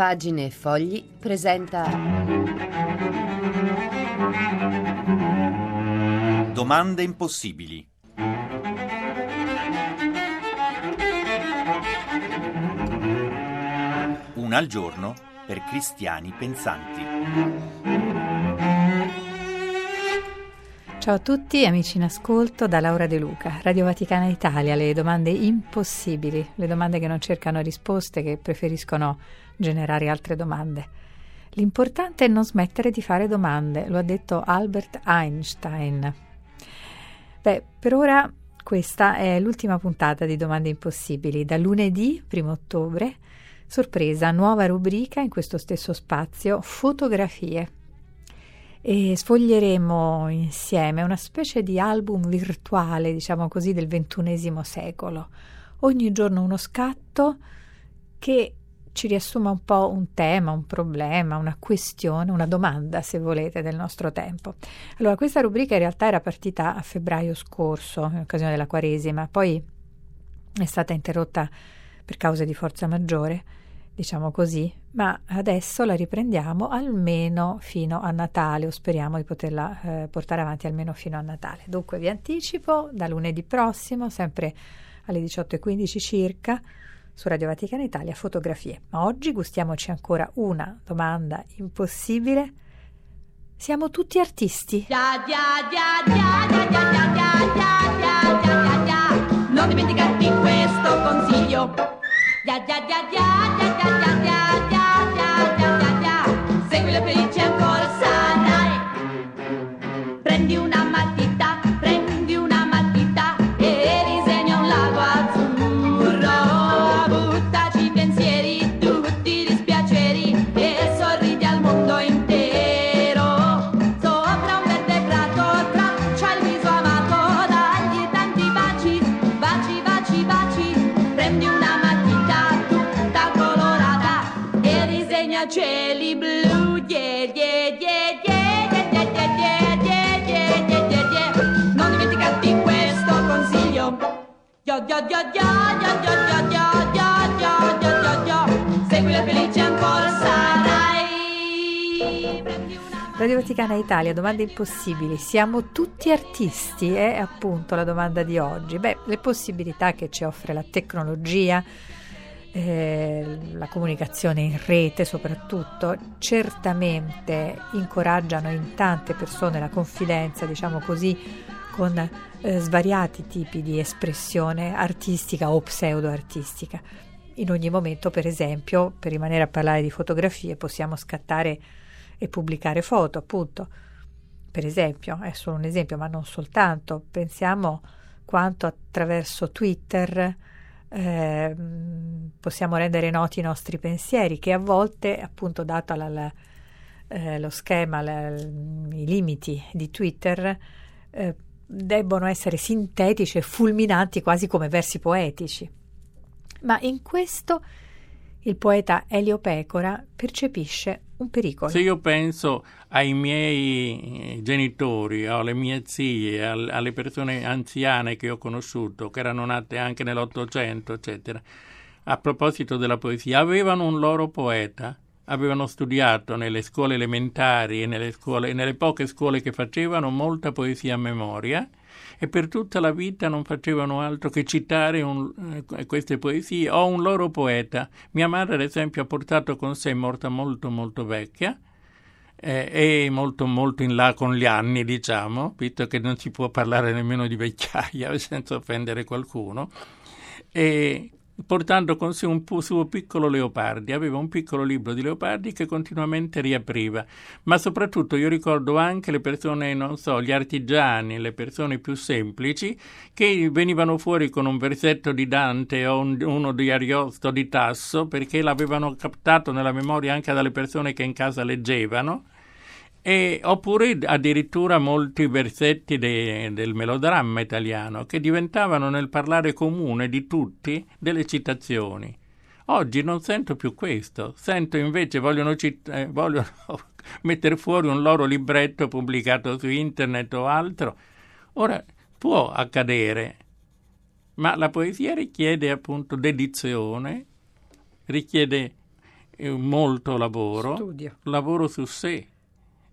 Pagine e Fogli presenta. Domande impossibili. Una al giorno per cristiani pensanti. Ciao a tutti, amici in ascolto da Laura De Luca, Radio Vaticana Italia, le domande impossibili, le domande che non cercano risposte, che preferiscono generare altre domande. L'importante è non smettere di fare domande, lo ha detto Albert Einstein. Beh, per ora questa è l'ultima puntata di Domande Impossibili. Da lunedì, primo ottobre, sorpresa, nuova rubrica in questo stesso spazio, fotografie. E sfoglieremo insieme una specie di album virtuale, diciamo così, del XXI secolo. Ogni giorno uno scatto che ci riassuma un po' un tema, un problema, una questione, una domanda, se volete, del nostro tempo. Allora, questa rubrica in realtà era partita a febbraio scorso, in occasione della Quaresima, poi è stata interrotta per cause di forza maggiore, diciamo così, ma adesso la riprendiamo almeno fino a Natale, o speriamo di poterla eh, portare avanti almeno fino a Natale. Dunque vi anticipo, da lunedì prossimo, sempre alle 18.15 circa, su Radio Vaticana Italia fotografie. Ma oggi gustiamoci ancora una domanda impossibile. Siamo tutti artisti? Non dimenticarti questo consiglio. ya, ya, ya, ya, ya. Disegna cieli blu. Yeah, yeah, yeah, yeah, Radio Vaticana Italia, domande impossibili. Siamo tutti artisti? È appunto la domanda di oggi. Beh, le possibilità che ci offre la tecnologia, eh, la comunicazione in rete soprattutto, certamente incoraggiano in tante persone la confidenza, diciamo così, con eh, svariati tipi di espressione artistica o pseudo-artistica. In ogni momento, per esempio, per rimanere a parlare di fotografie, possiamo scattare e pubblicare foto, appunto. Per esempio, è solo un esempio, ma non soltanto. Pensiamo quanto attraverso Twitter eh, possiamo rendere noti i nostri pensieri, che a volte, appunto, dato la, la, eh, lo schema, la, i limiti di Twitter, eh, debbono essere sintetici e fulminanti quasi come versi poetici. Ma in questo il poeta Elio Pecora percepisce un pericolo. Se io penso ai miei eh, genitori, alle mie zie, al- alle persone anziane che ho conosciuto, che erano nate anche nell'Ottocento, eccetera, a proposito della poesia, avevano un loro poeta, avevano studiato nelle scuole elementari e nelle, scuole, nelle poche scuole che facevano molta poesia a memoria e per tutta la vita non facevano altro che citare un, eh, queste poesie o un loro poeta. Mia madre, ad esempio, ha portato con sé, morta molto molto vecchia, eh, e molto molto in là con gli anni, diciamo, visto che non si può parlare nemmeno di vecchiaia senza offendere qualcuno, e portando con sé un suo piccolo Leopardi. Aveva un piccolo libro di Leopardi che continuamente riapriva, ma soprattutto io ricordo anche le persone, non so, gli artigiani, le persone più semplici che venivano fuori con un versetto di Dante o un, uno di Ariosto di Tasso perché l'avevano captato nella memoria anche dalle persone che in casa leggevano e, oppure addirittura molti versetti de, del melodramma italiano che diventavano nel parlare comune di tutti delle citazioni. Oggi non sento più questo, sento invece vogliono, cit- eh, vogliono mettere fuori un loro libretto pubblicato su internet o altro. Ora può accadere, ma la poesia richiede appunto dedizione, richiede eh, molto lavoro, Studio. lavoro su sé.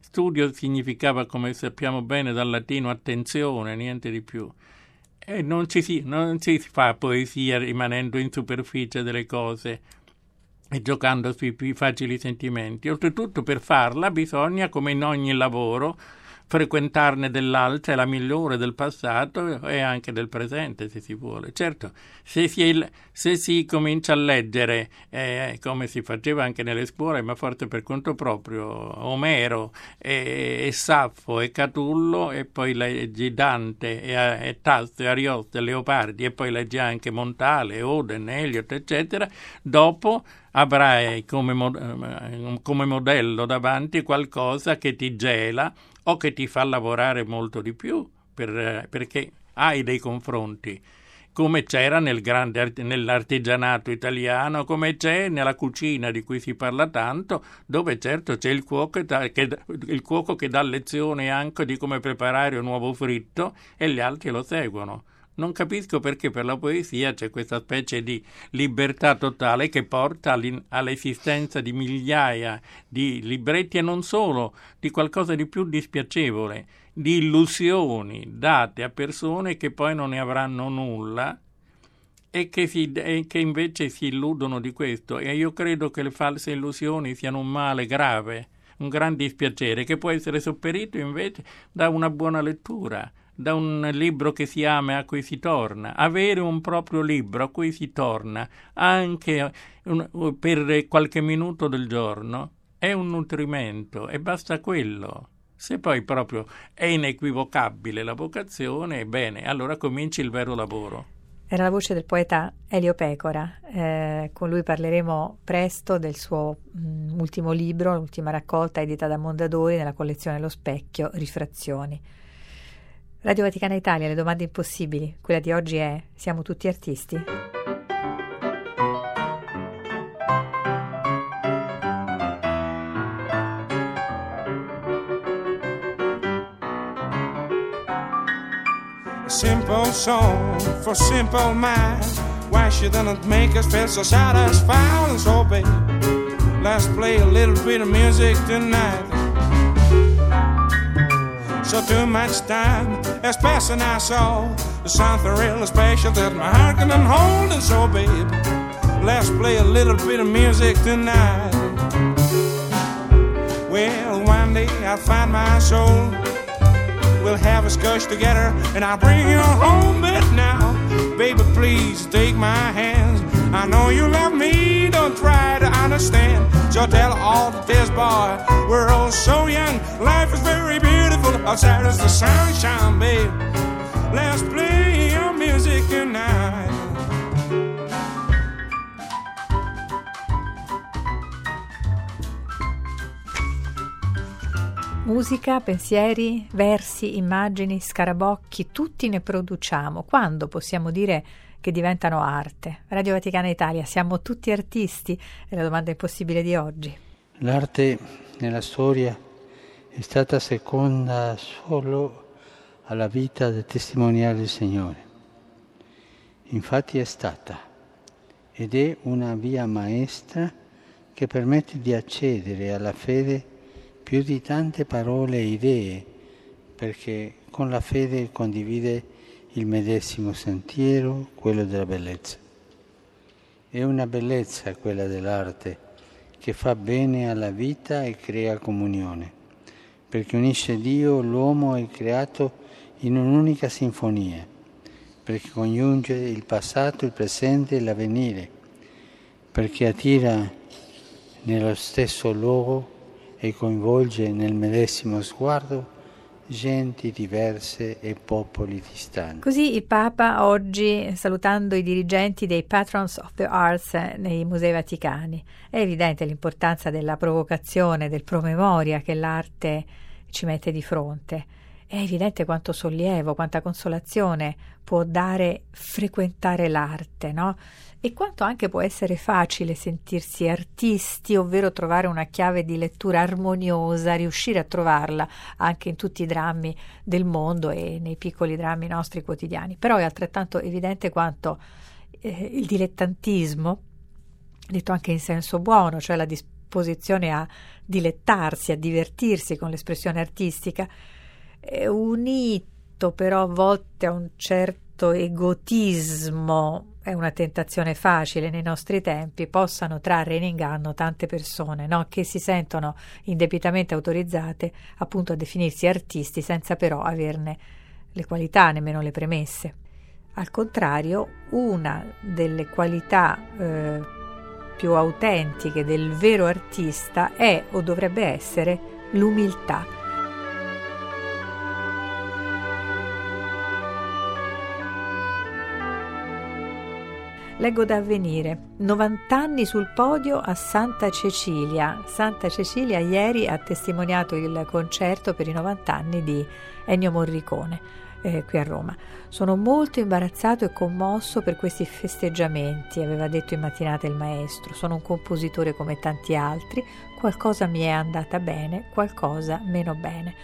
Studio significava, come sappiamo bene dal latino, attenzione, niente di più. E non ci si, non si fa poesia rimanendo in superficie delle cose e giocando sui più facili sentimenti. Oltretutto, per farla bisogna, come in ogni lavoro, frequentarne dell'altra è la migliore del passato e anche del presente, se si vuole. Certo, se si, se si comincia a leggere, eh, come si faceva anche nelle scuole, ma forse per conto proprio, Omero e, e Saffo e Catullo, e poi leggi Dante e, e Tasso e Ariosto e Leopardi, e poi leggi anche Montale, Oden, Eliot, eccetera, dopo avrai come, come modello davanti qualcosa che ti gela o che ti fa lavorare molto di più per, perché hai dei confronti come c'era nel grande, nell'artigianato italiano, come c'è nella cucina di cui si parla tanto, dove certo c'è il cuoco, che, il cuoco che dà lezioni anche di come preparare un uovo fritto e gli altri lo seguono. Non capisco perché per la poesia c'è questa specie di libertà totale che porta all'esistenza di migliaia di libretti e non solo, di qualcosa di più dispiacevole, di illusioni date a persone che poi non ne avranno nulla e che, si, e che invece si illudono di questo. E io credo che le false illusioni siano un male grave, un gran dispiacere che può essere sopperito invece da una buona lettura da un libro che si ama e a cui si torna. Avere un proprio libro a cui si torna anche un, per qualche minuto del giorno è un nutrimento e basta quello. Se poi proprio è inequivocabile la vocazione, bene, allora cominci il vero lavoro. Era la voce del poeta Elio Pecora, eh, con lui parleremo presto del suo mh, mm, ultimo libro, l'ultima raccolta edita da Mondadori nella collezione Lo Specchio, Rifrazioni. Radio Vaticana Italia, le domande impossibili. Quella di oggi è: siamo tutti artisti? simple song for simple minds. Why shouldn't it make us feel so satisfied and so big? Let's play a little bit of music tonight. So too much time is passing I saw There's something really special that my heart can hold and so babe let's play a little bit of music tonight. Well one day I'll find my soul. We'll have a scotch together and I'll bring you home. But now baby please take my hands I know you love me don't try to understand so tell all the this boy we're all so young life is very beautiful outside is the sunshine, babe. Let's play your music tonight. Musica, pensieri, versi, immagini, scarabocchi, tutti ne produciamo. Quando possiamo dire che diventano arte? Radio Vaticana Italia, siamo tutti artisti? È la domanda impossibile di oggi. L'arte nella storia è stata seconda solo alla vita del testimoniare del Signore. Infatti è stata ed è una via maestra che permette di accedere alla fede più di tante parole e idee, perché con la fede condivide il medesimo sentiero, quello della bellezza. È una bellezza quella dell'arte che fa bene alla vita e crea comunione perché unisce Dio, l'uomo e il creato in un'unica sinfonia, perché congiunge il passato, il presente e l'avvenire, perché attira nello stesso luogo e coinvolge nel medesimo sguardo genti diverse e popoli distanti. Così il Papa oggi, salutando i dirigenti dei Patrons of the Arts nei musei vaticani, è evidente l'importanza della provocazione, del promemoria che l'arte ci mette di fronte. È evidente quanto sollievo, quanta consolazione può dare frequentare l'arte, no? E quanto anche può essere facile sentirsi artisti, ovvero trovare una chiave di lettura armoniosa, riuscire a trovarla anche in tutti i drammi del mondo e nei piccoli drammi nostri quotidiani. Però è altrettanto evidente quanto eh, il dilettantismo detto anche in senso buono, cioè la disposizione a dilettarsi, a divertirsi con l'espressione artistica, unito però a volte a un certo egotismo è una tentazione facile nei nostri tempi, possano trarre in inganno tante persone no? che si sentono indebitamente autorizzate appunto a definirsi artisti senza però averne le qualità, nemmeno le premesse. Al contrario, una delle qualità eh, più autentiche del vero artista è o dovrebbe essere l'umiltà Leggo da avvenire. 90 anni sul podio a Santa Cecilia. Santa Cecilia ieri ha testimoniato il concerto per i 90 anni di Ennio Morricone. Eh, qui a Roma. Sono molto imbarazzato e commosso per questi festeggiamenti, aveva detto in mattinata il maestro. Sono un compositore come tanti altri, qualcosa mi è andata bene, qualcosa meno bene.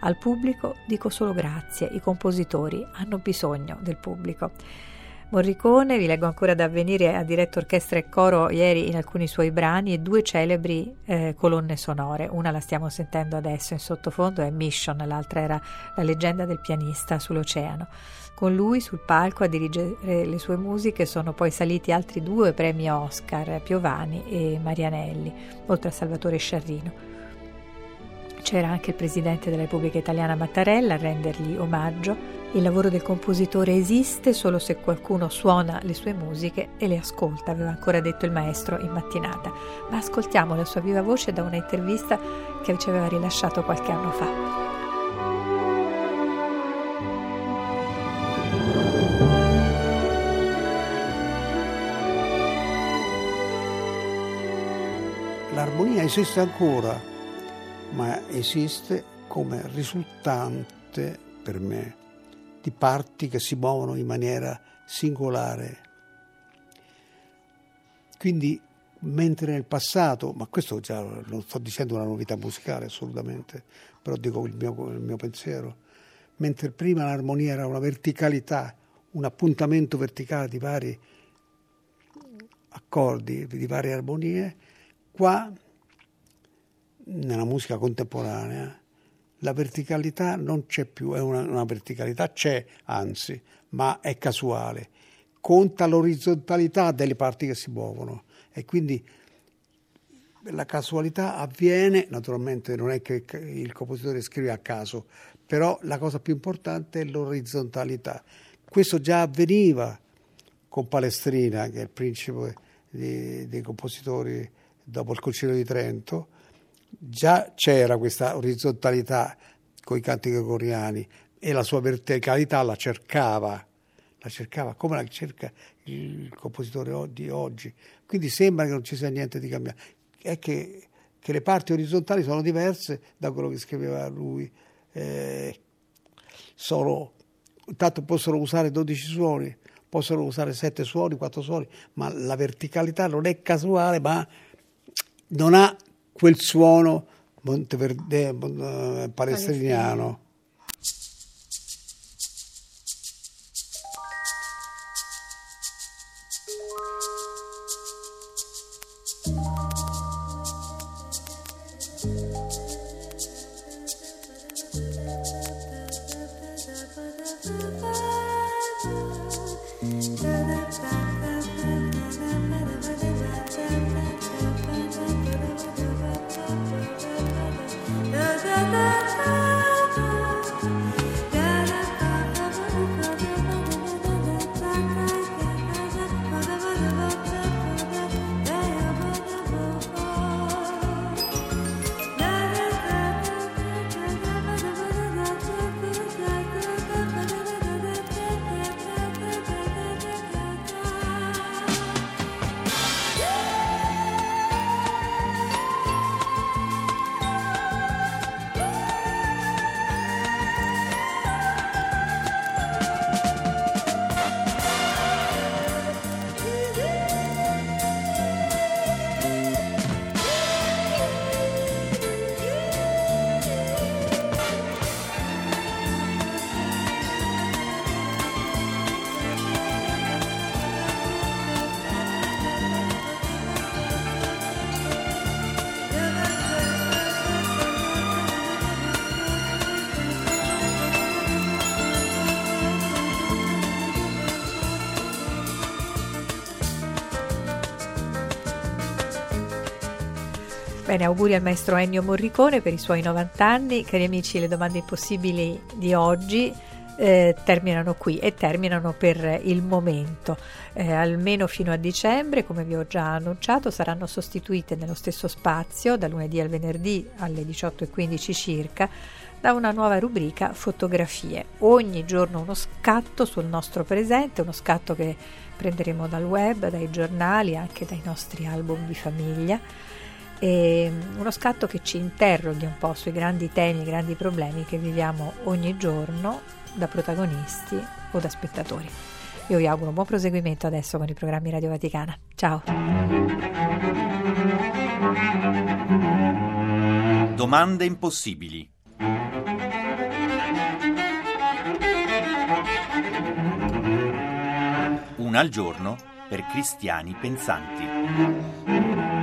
Al pubblico dico solo grazie, i compositori hanno bisogno del pubblico. Morricone, vi leggo ancora da avvenire, ha diretto orchestra e coro ieri in alcuni suoi brani e due celebri eh, colonne sonore. Una la stiamo sentendo adesso in sottofondo, è Mission, l'altra era La leggenda del pianista sull'oceano. Con lui sul palco a dirigere le sue musiche sono poi saliti altri due premi Oscar, Piovani e Marianelli, oltre a Salvatore Sciarrino. C'era anche il presidente della Repubblica Italiana Mattarella a rendergli omaggio il lavoro del compositore esiste solo se qualcuno suona le sue musiche e le ascolta, aveva ancora detto il maestro in mattinata. Ma ascoltiamo la sua viva voce da una intervista che ci aveva rilasciato qualche anno fa. L'armonia esiste ancora, ma esiste come risultante per me di parti che si muovono in maniera singolare. Quindi, mentre nel passato, ma questo già non sto dicendo una novità musicale assolutamente, però dico il mio, il mio pensiero, mentre prima l'armonia era una verticalità, un appuntamento verticale di vari accordi, di varie armonie, qua nella musica contemporanea la verticalità non c'è più, è una, una verticalità c'è anzi, ma è casuale. Conta l'orizzontalità delle parti che si muovono e quindi la casualità avviene, naturalmente non è che il compositore scrive a caso, però la cosa più importante è l'orizzontalità. Questo già avveniva con Palestrina, che è il principe dei, dei compositori dopo il Concilio di Trento, già c'era questa orizzontalità con i canti gregoriani e la sua verticalità la cercava, la cercava come la cerca il compositore di oggi. Quindi sembra che non ci sia niente di cambiato. È che, che le parti orizzontali sono diverse da quello che scriveva lui. Eh, sono, intanto possono usare 12 suoni, possono usare 7 suoni, 4 suoni, ma la verticalità non è casuale, ma non ha quel suono Monteverde, eh, Bene, auguri al maestro Ennio Morricone per i suoi 90 anni. Cari amici, le domande impossibili di oggi eh, terminano qui e terminano per il momento. Eh, almeno fino a dicembre, come vi ho già annunciato, saranno sostituite nello stesso spazio, da lunedì al venerdì alle 18.15 circa, da una nuova rubrica Fotografie. Ogni giorno uno scatto sul nostro presente, uno scatto che prenderemo dal web, dai giornali, anche dai nostri album di famiglia e uno scatto che ci interroghi un po' sui grandi temi, i grandi problemi che viviamo ogni giorno da protagonisti o da spettatori. Io vi auguro un buon proseguimento adesso con i programmi Radio Vaticana. Ciao! Domande impossibili. Una al giorno per cristiani pensanti.